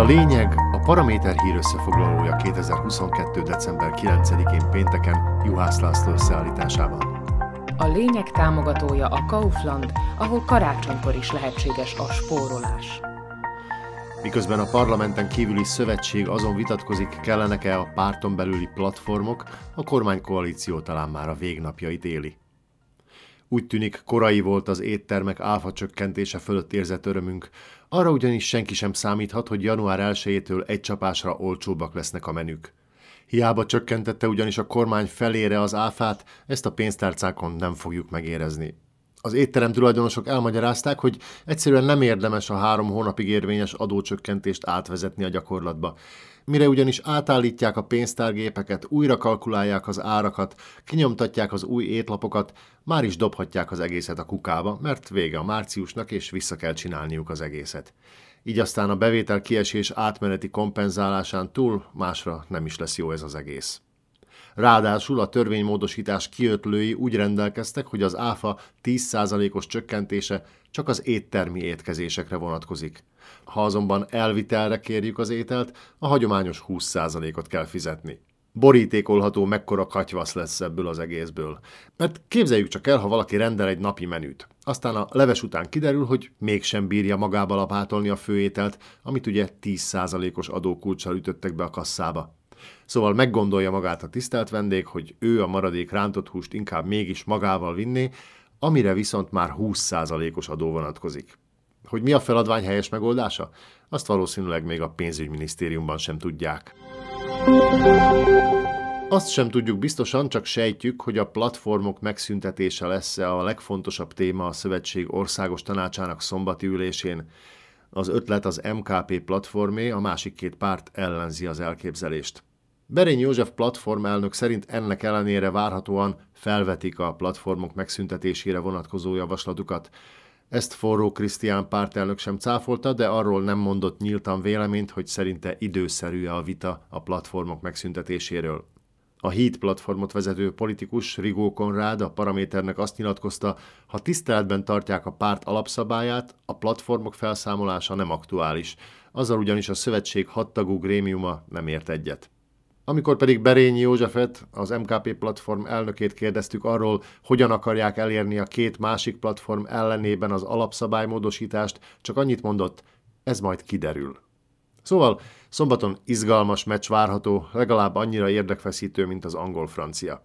a lényeg, a Paraméter hír összefoglalója 2022. december 9-én pénteken Juhász László összeállításában. A lényeg támogatója a Kaufland, ahol karácsonykor is lehetséges a spórolás. Miközben a parlamenten kívüli szövetség azon vitatkozik, kellenek-e a párton belüli platformok, a kormánykoalíció talán már a végnapjait éli. Úgy tűnik, korai volt az éttermek áfa csökkentése fölött érzett örömünk, arra ugyanis senki sem számíthat, hogy január 1-től egy csapásra olcsóbbak lesznek a menük. Hiába csökkentette ugyanis a kormány felére az áfát, ezt a pénztárcákon nem fogjuk megérezni. Az étterem tulajdonosok elmagyarázták, hogy egyszerűen nem érdemes a három hónapig érvényes adócsökkentést átvezetni a gyakorlatba. Mire ugyanis átállítják a pénztárgépeket, újra kalkulálják az árakat, kinyomtatják az új étlapokat, már is dobhatják az egészet a kukába, mert vége a márciusnak, és vissza kell csinálniuk az egészet. Így aztán a bevétel kiesés átmeneti kompenzálásán túl másra nem is lesz jó ez az egész. Ráadásul a törvénymódosítás kiötlői úgy rendelkeztek, hogy az áfa 10%-os csökkentése csak az éttermi étkezésekre vonatkozik. Ha azonban elvitelre kérjük az ételt, a hagyományos 20%-ot kell fizetni. Borítékolható, mekkora katyvasz lesz ebből az egészből. Mert képzeljük csak el, ha valaki rendel egy napi menüt. Aztán a leves után kiderül, hogy mégsem bírja magába lapátolni a főételt, amit ugye 10%-os adókulcsal ütöttek be a kasszába. Szóval meggondolja magát a tisztelt vendég, hogy ő a maradék rántott húst inkább mégis magával vinné, amire viszont már 20%-os adó vonatkozik. Hogy mi a feladvány helyes megoldása? Azt valószínűleg még a pénzügyminisztériumban sem tudják. Azt sem tudjuk biztosan, csak sejtjük, hogy a platformok megszüntetése lesz a legfontosabb téma a Szövetség Országos Tanácsának szombati ülésén. Az ötlet az MKP platformé, a másik két párt ellenzi az elképzelést. Berény József platform elnök szerint ennek ellenére várhatóan felvetik a platformok megszüntetésére vonatkozó javaslatukat. Ezt forró Krisztián pártelnök sem cáfolta, de arról nem mondott nyíltan véleményt, hogy szerinte időszerű a vita a platformok megszüntetéséről. A Heat platformot vezető politikus Rigó Konrád a Paraméternek azt nyilatkozta, ha tiszteletben tartják a párt alapszabályát, a platformok felszámolása nem aktuális, azzal ugyanis a szövetség hattagú grémiuma nem ért egyet. Amikor pedig Berényi Józsefet, az MKP platform elnökét kérdeztük arról, hogyan akarják elérni a két másik platform ellenében az alapszabálymódosítást, csak annyit mondott, ez majd kiderül. Szóval szombaton izgalmas meccs várható, legalább annyira érdekfeszítő, mint az angol-francia.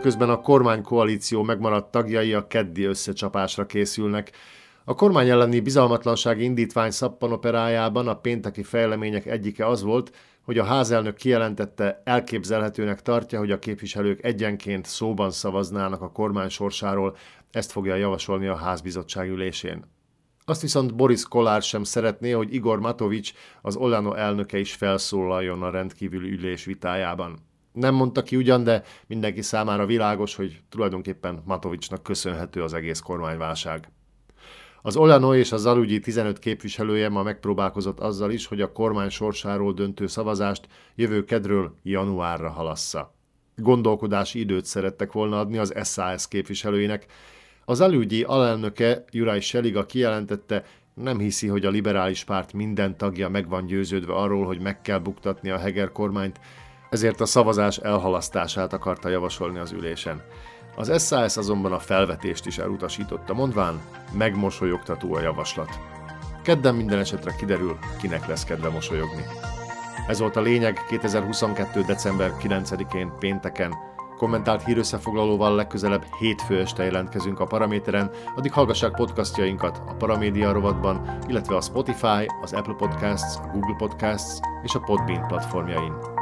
Közben a kormánykoalíció megmaradt tagjai a keddi összecsapásra készülnek. A kormány elleni bizalmatlansági indítvány szappanoperájában a pénteki fejlemények egyike az volt, hogy a házelnök kijelentette, elképzelhetőnek tartja, hogy a képviselők egyenként szóban szavaznának a kormány sorsáról, ezt fogja javasolni a házbizottság ülésén. Azt viszont Boris Kolár sem szeretné, hogy Igor Matovics, az Olano elnöke is felszólaljon a rendkívüli ülés vitájában. Nem mondta ki ugyan, de mindenki számára világos, hogy tulajdonképpen Matovicsnak köszönhető az egész kormányválság. Az Olano és a Zalugyi 15 képviselője ma megpróbálkozott azzal is, hogy a kormány sorsáról döntő szavazást jövő kedről januárra halassza. Gondolkodási időt szerettek volna adni az SAS képviselőinek. Az elügyi alelnöke Juraj Seliga kijelentette, nem hiszi, hogy a liberális párt minden tagja meg van győződve arról, hogy meg kell buktatni a Heger kormányt, ezért a szavazás elhalasztását akarta javasolni az ülésen. Az SAS azonban a felvetést is elutasította, mondván megmosolyogtató a javaslat. Kedden minden esetre kiderül, kinek lesz kedve mosolyogni. Ez volt a lényeg 2022. december 9-én pénteken. Kommentált hírösszefoglalóval legközelebb hétfő este jelentkezünk a Paraméteren, addig hallgassák podcastjainkat a Paramédia rovatban, illetve a Spotify, az Apple Podcasts, a Google Podcasts és a Podbean platformjain.